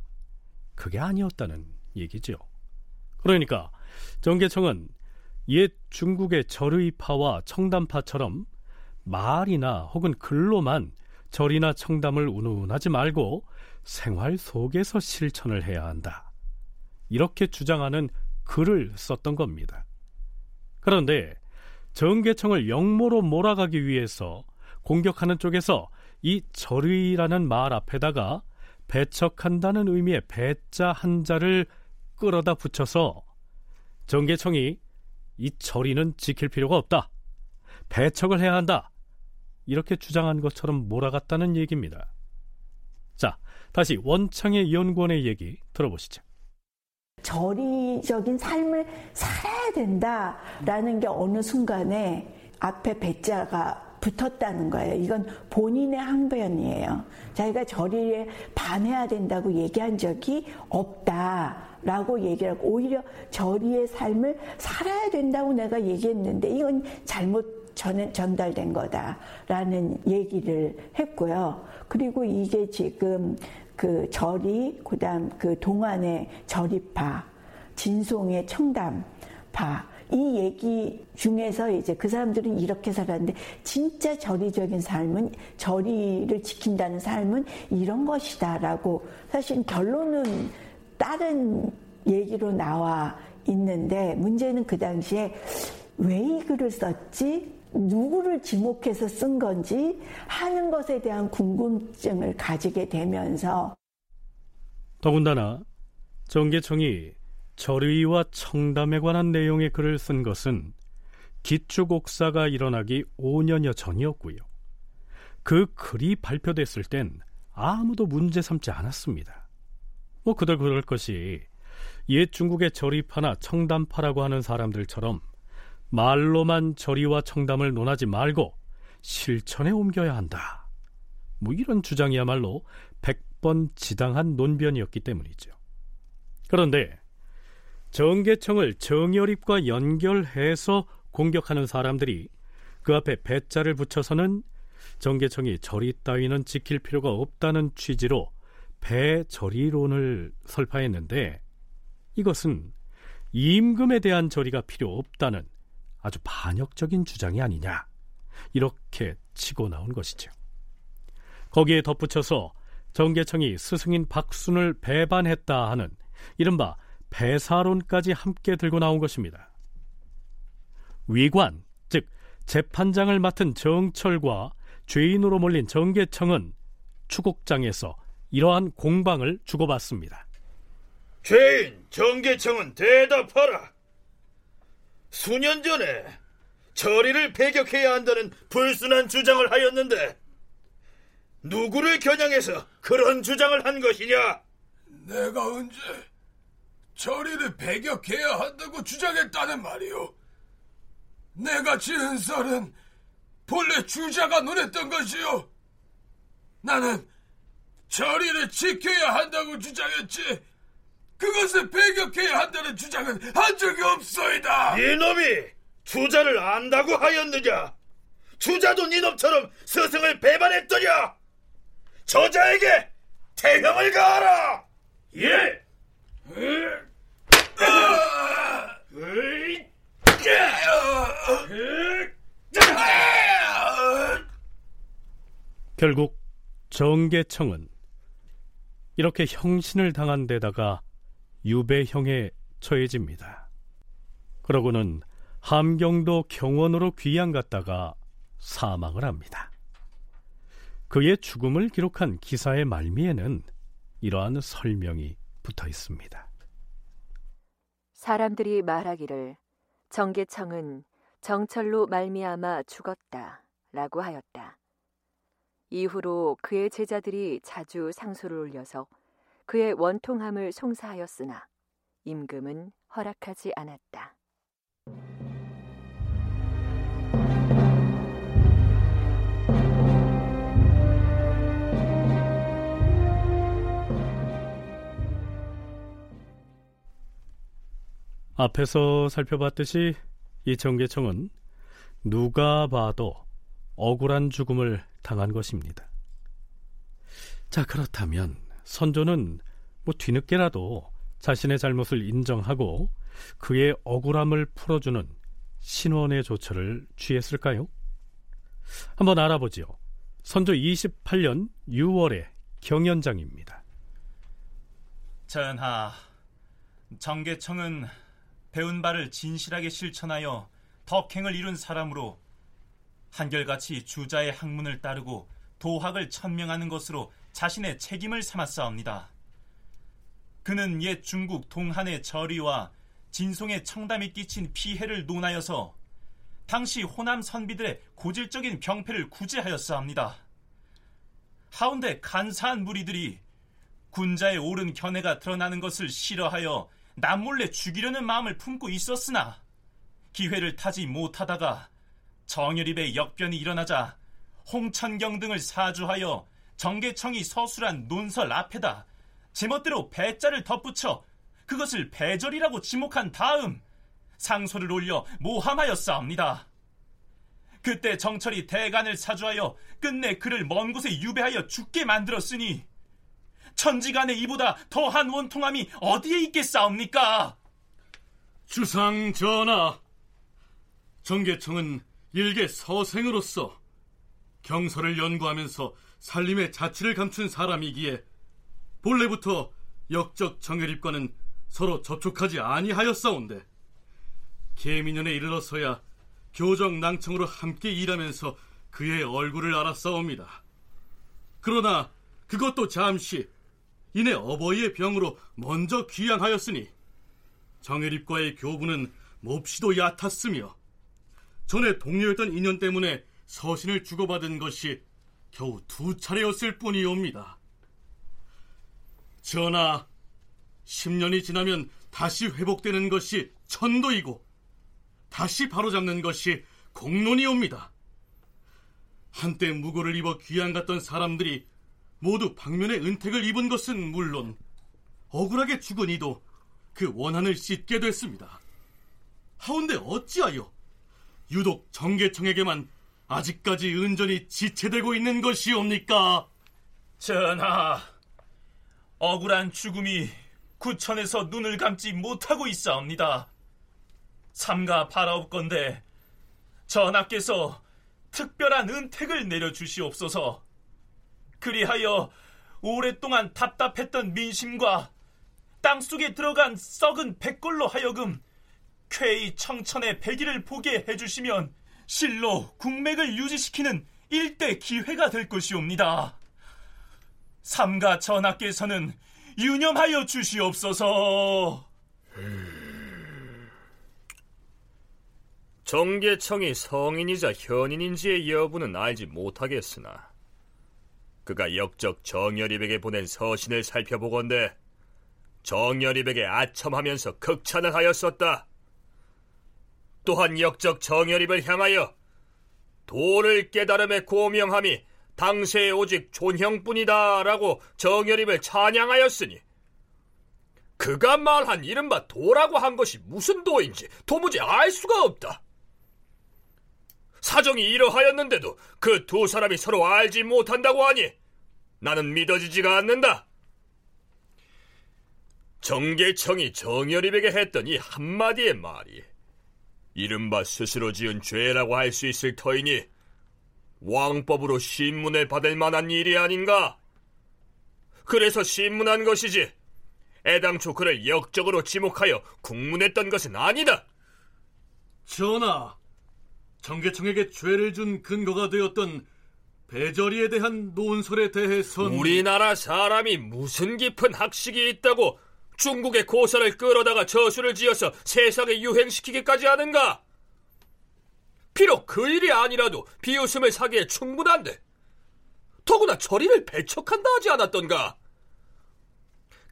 그게 아니었다는 얘기죠. 그러니까 정계청은 옛 중국의 절의파와 청담파처럼 말이나 혹은 글로만 절이나 청담을 운운하지 말고 생활 속에서 실천을 해야 한다. 이렇게 주장하는 글을 썼던 겁니다. 그런데 정계청을 영모로 몰아가기 위해서 공격하는 쪽에서 이 절의라는 말 앞에다가 배척한다는 의미의 배자 한자를 끌어다 붙여서 정계청이 이 절의는 지킬 필요가 없다. 배척을 해야 한다. 이렇게 주장한 것처럼 몰아갔다는 얘기입니다. 자, 다시 원창의 연구원의 얘기 들어보시죠. 절의적인 삶을 살아야 된다라는 게 어느 순간에 앞에 배자가 붙었다는 거예요. 이건 본인의 항변이에요. 자기가 절의에 반해야 된다고 얘기한 적이 없다라고 얘기를 하고 오히려 절의의 삶을 살아야 된다고 내가 얘기했는데 이건 잘못 전, 전달된 거다라는 얘기를 했고요. 그리고 이게 지금 그 절이, 그 다음 그 동안의 절이파, 진송의 청담파, 이 얘기 중에서 이제 그 사람들은 이렇게 살았는데 진짜 절의적인 삶은 절의를 지킨다는 삶은 이런 것이다라고 사실 결론은 다른 얘기로 나와 있는데 문제는 그 당시에 왜 이 글을 썼지? 누구를 지목해서 쓴 건지 하는 것에 대한 궁금증을 가지게 되면서 더군다나 정계청이 절의와 청담에 관한 내용의 글을 쓴 것은 기축옥사가 일어나기 5년여 전이었고요. 그 글이 발표됐을 땐 아무도 문제 삼지 않았습니다. 뭐 그들 그럴 것이 옛 중국의 절의파나 청담파라고 하는 사람들처럼 말로만 절의와 청담을 논하지 말고 실천에 옮겨야 한다. 뭐 이런 주장이야말로 100번 지당한 논변이었기 때문이죠. 그런데 정계청을 정열입과 연결해서 공격하는 사람들이 그 앞에 배자를 붙여서는 정계청이 절이 따위는 지킬 필요가 없다는 취지로 배절이론을 설파했는데 이것은 임금에 대한 절이가 필요 없다는 아주 반역적인 주장이 아니냐 이렇게 치고 나온 것이죠. 거기에 덧붙여서 정계청이 스승인 박순을 배반했다 하는 이른바 배사론까지 함께 들고 나온 것입니다. 위관, 즉 재판장을 맡은 정철과 죄인으로 몰린 정계청은 추곡장에서 이러한 공방을 주고받습니다. 죄인 정계청은 대답하라. 수년 전에 저리를 배격해야 한다는 불순한 주장을 하였는데 누구를 겨냥해서 그런 주장을 한 것이냐? 내가 언제 저리를 배격해야 한다고 주장했다는 말이오. 내가 지은 썰은 본래 주자가 논했던 것이오. 나는 저리를 지켜야 한다고 주장했지. 그것을 배격해야 한다는 주장은 한 적이 없소이다. 이놈이 주자를 안다고 하였느냐? 주자도 니놈처럼 스승을 배반했더냐? 저자에게 태형을 가하라! 예! 결국 정계청은 이렇게 형신을 당한 데다가 유배형에 처해집니다. 그러고는 함경도 경원으로 귀양 갔다가 사망을 합니다. 그의 죽음을 기록한 기사의 말미에는 이러한 설명이 붙어 있습니다. 사람들이 말하기를 정계청은 정철로 말미암아 죽었다라고 하였다. 이후로 그의 제자들이 자주 상소를 올려서 그의 원통함을 송사하였으나 임금은 허락하지 않았다. 앞에서 살펴봤듯이 이 정계청은 누가 봐도 억울한 죽음을 당한 것입니다. 자, 그렇다면 선조는 뭐 뒤늦게라도 자신의 잘못을 인정하고 그의 억울함을 풀어주는 신원의 조처를 취했을까요? 한번 알아보지요. 선조 28년 6월의 경연장입니다. 전하, 정계청은 배운 바를 진실하게 실천하여 덕행을 이룬 사람으로 한결같이 주자의 학문을 따르고 도학을 천명하는 것으로 자신의 책임을 삼았사옵니다. 그는 옛 중국 동한의 절위와 진송의 청담이 끼친 피해를 논하여서 당시 호남 선비들의 고질적인 병폐를 구제하였사옵니다. 하운데 간사한 무리들이 군자의 옳은 견해가 드러나는 것을 싫어하여 남몰래 죽이려는 마음을 품고 있었으나 기회를 타지 못하다가 정열입의 역변이 일어나자 홍천경 등을 사주하여 정계청이 서술한 논설 앞에다 제멋대로 배자를 덧붙여 그것을 배절이라고 지목한 다음 상소를 올려 모함하였사옵니다. 그때 정철이 대간을 사주하여 끝내 그를 먼 곳에 유배하여 죽게 만들었으니 천지간에 이보다 더한 원통함이 어디에 있겠사옵니까? 주상 전하, 정계청은 일개 서생으로서 경서를 연구하면서 살림의 자취를 감춘 사람이기에 본래부터 역적 정열입과는 서로 접촉하지 아니하였사온데 계민년에 이르러서야 교정 낭청으로 함께 일하면서 그의 얼굴을 알았사옵니다. 그러나 그것도 잠시 이내 어버이의 병으로 먼저 귀양하였으니 정혜립과의 교부는 몹시도 얕았으며 전에 동료였던 인연 때문에 서신을 주고받은 것이 겨우 두 차례였을 뿐이옵니다. 전하, 10년이 지나면 다시 회복되는 것이 천도이고 다시 바로잡는 것이 공론이옵니다. 한때 무고를 입어 귀양 갔던 사람들이 모두 방면의 은택을 입은 것은 물론 억울하게 죽은 이도 그 원한을 씻게 됐습니다. 하운데 어찌하여 유독 정계청에게만 아직까지 은전이 지체되고 있는 것이옵니까? 전하, 억울한 죽음이 구천에서 눈을 감지 못하고 있사옵니다. 삼가 바라옵건대 전하께서 특별한 은택을 내려주시옵소서. 그리하여 오랫동안 답답했던 민심과 땅속에 들어간 썩은 백골로 하여금 쾌히 청천의 백일을 보게 해주시면 실로 국맥을 유지시키는 일대 기회가 될 것이옵니다. 삼가 전하께서는 유념하여 주시옵소서. 정계청이 성인이자 현인인지의 여부는 알지 못하겠으나 그가 역적 정열입에게 보낸 서신을 살펴보건대 정열입에게 아첨하면서 극찬을 하였었다. 또한 역적 정열입을 향하여 도를 깨달음의 고명함이 당세에 오직 존형뿐이다라고 정열입을 찬양하였으니 그가 말한 이른바 도라고 한 것이 무슨 도인지 도무지 알 수가 없다. 사정이 이러하였는데도 그 두 사람이 서로 알지 못한다고 하니 나는 믿어지지가 않는다. 정계청이 정열입에게 이 한마디의 말이 이른바 스스로 지은 죄라고 할 수 있을 터이니 왕법으로 신문을 받을 만한 일이 아닌가? 그래서 신문한 것이지 애당초 그를 역적으로 지목하여 국문했던 것은 아니다. 전하, 정계청에게 죄를 준 근거가 되었던 배저리에 대한 논설에 대해선 우리나라 사람이 무슨 깊은 학식이 있다고 중국의 고사를 끌어다가 저수를 지어서 세상에 유행시키기까지 하는가? 비록 그 일이 아니라도 비웃음을 사기에 충분한데 더구나 저리를 배척한다 하지 않았던가?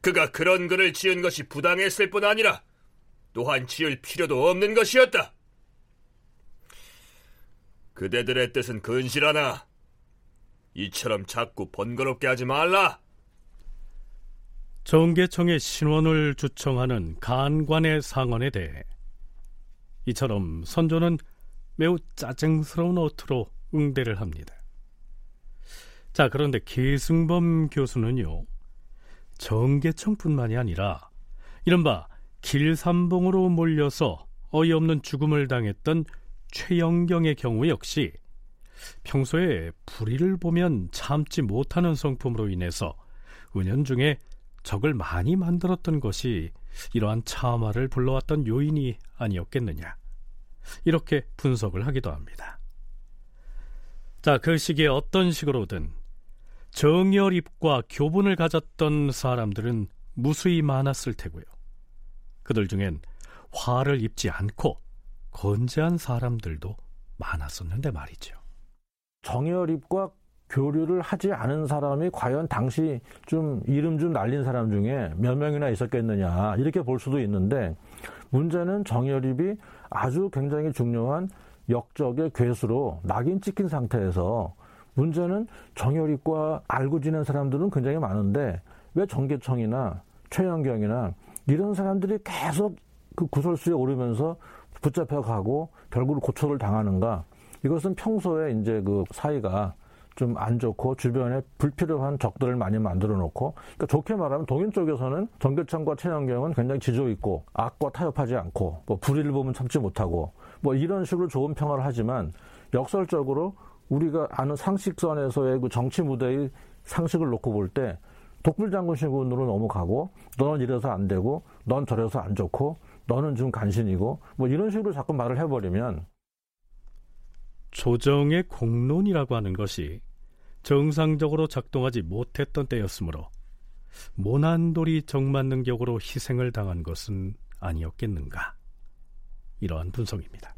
그가 그런 글을 지은 것이 부당했을 뿐 아니라 또한 지을 필요도 없는 것이었다. 그대들의 뜻은 근실하나 이처럼 자꾸 번거롭게 하지 말라. 정계청의 신원을 주청하는 간관의 상언에 대해 이처럼 선조는 매우 짜증스러운 어투로 응대를 합니다. 자, 그런데 계승범 교수는요, 정계청뿐만이 아니라 이른바 길삼봉으로 몰려서 어이없는 죽음을 당했던 최영경의 경우 역시 평소에 불의를 보면 참지 못하는 성품으로 인해서 은연중에 적을 많이 만들었던 것이 이러한 참화를 불러왔던 요인이 아니었겠느냐. 이렇게 분석을 하기도 합니다. 자, 그 시기에 어떤 식으로든 정열입과 교분을 가졌던 사람들은 무수히 많았을 테고요. 그들 중엔 화를 입지 않고 건재한 사람들도 많았었는데 말이죠. 정열입과 교류를 하지 않은 사람이 과연 당시 좀 이름 좀 날린 사람 중에 몇 명이나 있었겠느냐 이렇게 볼 수도 있는데 문제는 정열입이 아주 굉장히 중요한 역적의 괴수로 낙인 찍힌 상태에서 문제는 정열입과 알고 지낸 사람들은 굉장히 많은데 왜 정계청이나 최영경이나 이런 사람들이 계속 그 구설수에 오르면서 붙잡혀 가고 결국 고초를 당하는가? 이것은 평소에 이제 그 사이가 좀 안 좋고 주변에 불필요한 적들을 많이 만들어 놓고 그러니까 좋게 말하면 동인 쪽에서는 정교창과 최영경은 굉장히 지조 있고 악과 타협하지 않고 뭐 불의를 보면 참지 못하고 뭐 이런 식으로 좋은 평화를 하지만 역설적으로 우리가 아는 상식선에서의 그 정치 무대의 상식을 놓고 볼 때 독불장군 신군으로 넘어가고 너는 이래서 안 되고 넌 저래서 안 좋고 너는 좀 간신이고 뭐 이런 식으로 자꾸 말을 해버리면 조정의 공론이라고 하는 것이 정상적으로 작동하지 못했던 때였으므로 모난돌이 정만능격으로 희생을 당한 것은 아니었겠는가 이러한 분석입니다.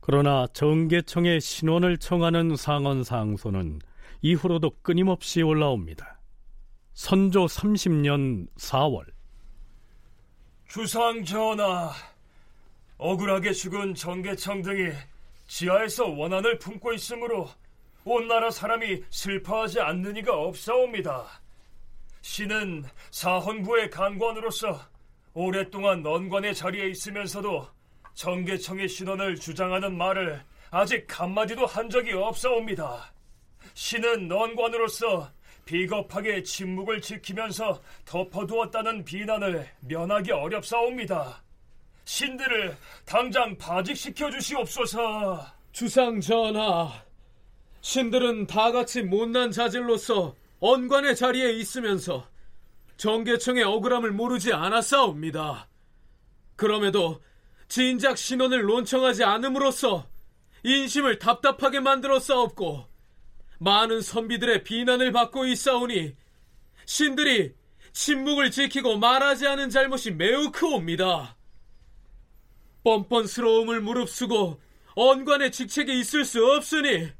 그러나 정계청의 신원을 청하는 상언 상소는 이후로도 끊임없이 올라옵니다. 선조 30년 4월 주상 전하, 억울하게 죽은 정계청 등이 지하에서 원한을 품고 있으므로 온 나라 사람이 슬퍼하지 않는 이가 없사옵니다. 신은 사헌부의 간관으로서 오랫동안 넌관의 자리에 있으면서도 정계청의 신원을 주장하는 말을 아직 한마디도 한 적이 없사옵니다. 신은 넌관으로서 비겁하게 침묵을 지키면서 덮어두었다는 비난을 면하기 어렵사옵니다. 신들을 당장 파직시켜 주시옵소서. 주상 전하, 신들은 다 같이 못난 자질로서 언관의 자리에 있으면서 정계청의 억울함을 모르지 않았사옵니다. 그럼에도 진작 신원을 논청하지 않음으로써 인심을 답답하게 만들었사옵고 많은 선비들의 비난을 받고 있사오니 신들이 침묵을 지키고 말하지 않은 잘못이 매우 크옵니다. 뻔뻔스러움을 무릅쓰고 언관의 직책에 있을 수 없으니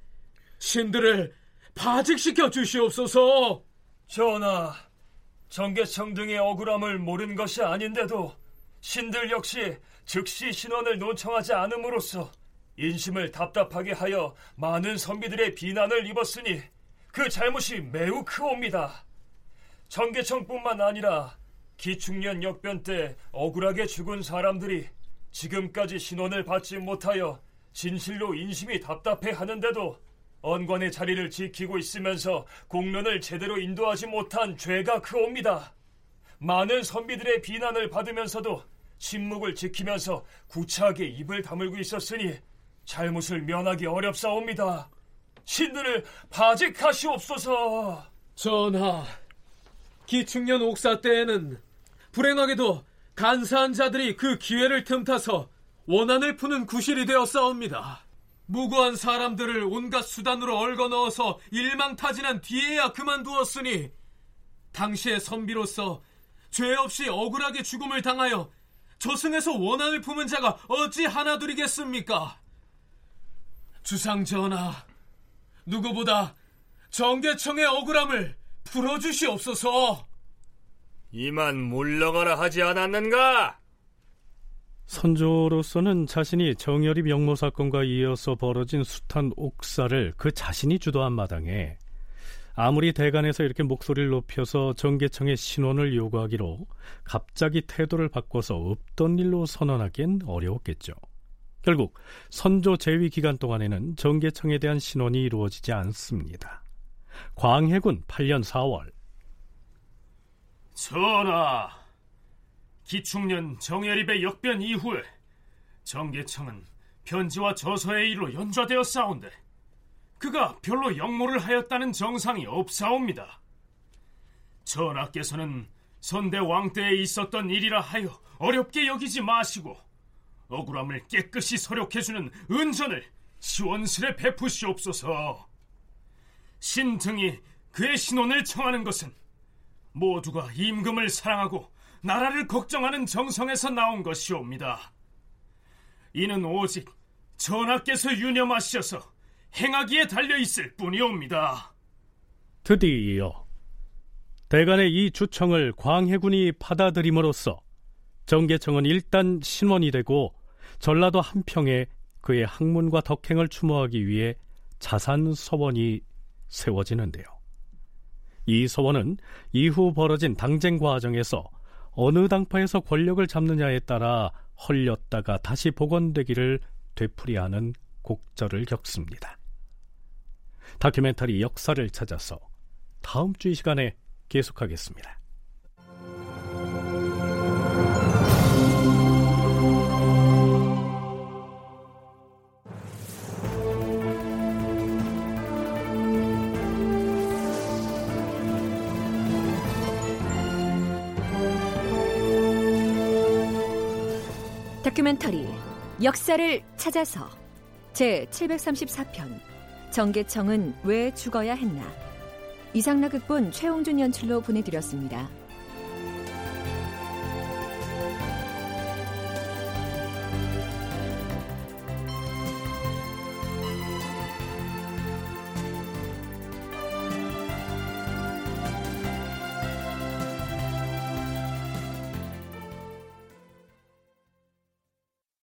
신들을 파직시켜 주시옵소서. 전하, 정계청 등의 억울함을 모른 것이 아닌데도 신들 역시 즉시 신원을 논청하지 않음으로써 인심을 답답하게 하여 많은 선비들의 비난을 입었으니 그 잘못이 매우 크옵니다. 정계청뿐만 아니라 기축년 역변 때 억울하게 죽은 사람들이 지금까지 신원을 받지 못하여 진실로 인심이 답답해 하는데도 언관의 자리를 지키고 있으면서 공론을 제대로 인도하지 못한 죄가 크옵니다. 많은 선비들의 비난을 받으면서도 침묵을 지키면서 구차하게 입을 다물고 있었으니 잘못을 면하기 어렵사옵니다. 신들을 파직하시옵소서. 전하, 기축년 옥사 때에는 불행하게도 간사한 자들이 그 기회를 틈타서 원한을 푸는 구실이 되었사옵니다. 무고한 사람들을 온갖 수단으로 얽어 넣어서 일망타진한 뒤에야 그만두었으니 당시의 선비로서 죄 없이 억울하게 죽음을 당하여 저승에서 원한을 품은 자가 어찌 하나둘이겠습니까? 주상 전하, 누구보다 정계청의 억울함을 풀어주시옵소서. 이만 물러가라 하지 않았는가? 선조로서는 자신이 정열이 명모 사건과 이어서 벌어진 숱한 옥사를 그 자신이 주도한 마당에 아무리 대간에서 이렇게 목소리를 높여서 정계청의 신원을 요구하기로 갑자기 태도를 바꿔서 없던 일로 선언하기엔 어려웠겠죠. 결국 선조 재위 기간 동안에는 정계청에 대한 신원이 이루어지지 않습니다. 광해군 8년 4월 전하, 기축년 정예립의 역변 이후에 정계청은 편지와 저서의 일로 연좌되어 싸운데 그가 별로 역모를 하였다는 정상이 없사옵니다. 전하께서는 선대 왕 때에 있었던 일이라 하여 어렵게 여기지 마시고 억울함을 깨끗이 서력해주는 은전을 시원스레 베푸시옵소서. 신등이 그의 신원을 청하는 것은 모두가 임금을 사랑하고 나라를 걱정하는 정성에서 나온 것이옵니다. 이는 오직 전하께서 유념하셔서 행하기에 달려 있을 뿐이옵니다. 드디어 대간의 이 주청을 광해군이 받아들임으로써 정계청은 일단 신원이 되고 전라도 한평에 그의 학문과 덕행을 추모하기 위해 자산 서원이 세워지는데요. 이 서원은 이후 벌어진 당쟁 과정에서 어느 당파에서 권력을 잡느냐에 따라 헐렸다가 다시 복원되기를 되풀이하는 곡절을 겪습니다. 다큐멘터리 역사를 찾아서 다음 주 이 시간에 계속하겠습니다. 다큐멘터리 역사를 찾아서 제 734편 정계청은 왜 죽어야 했나 이상락 극본 최홍준 연출로 보내드렸습니다.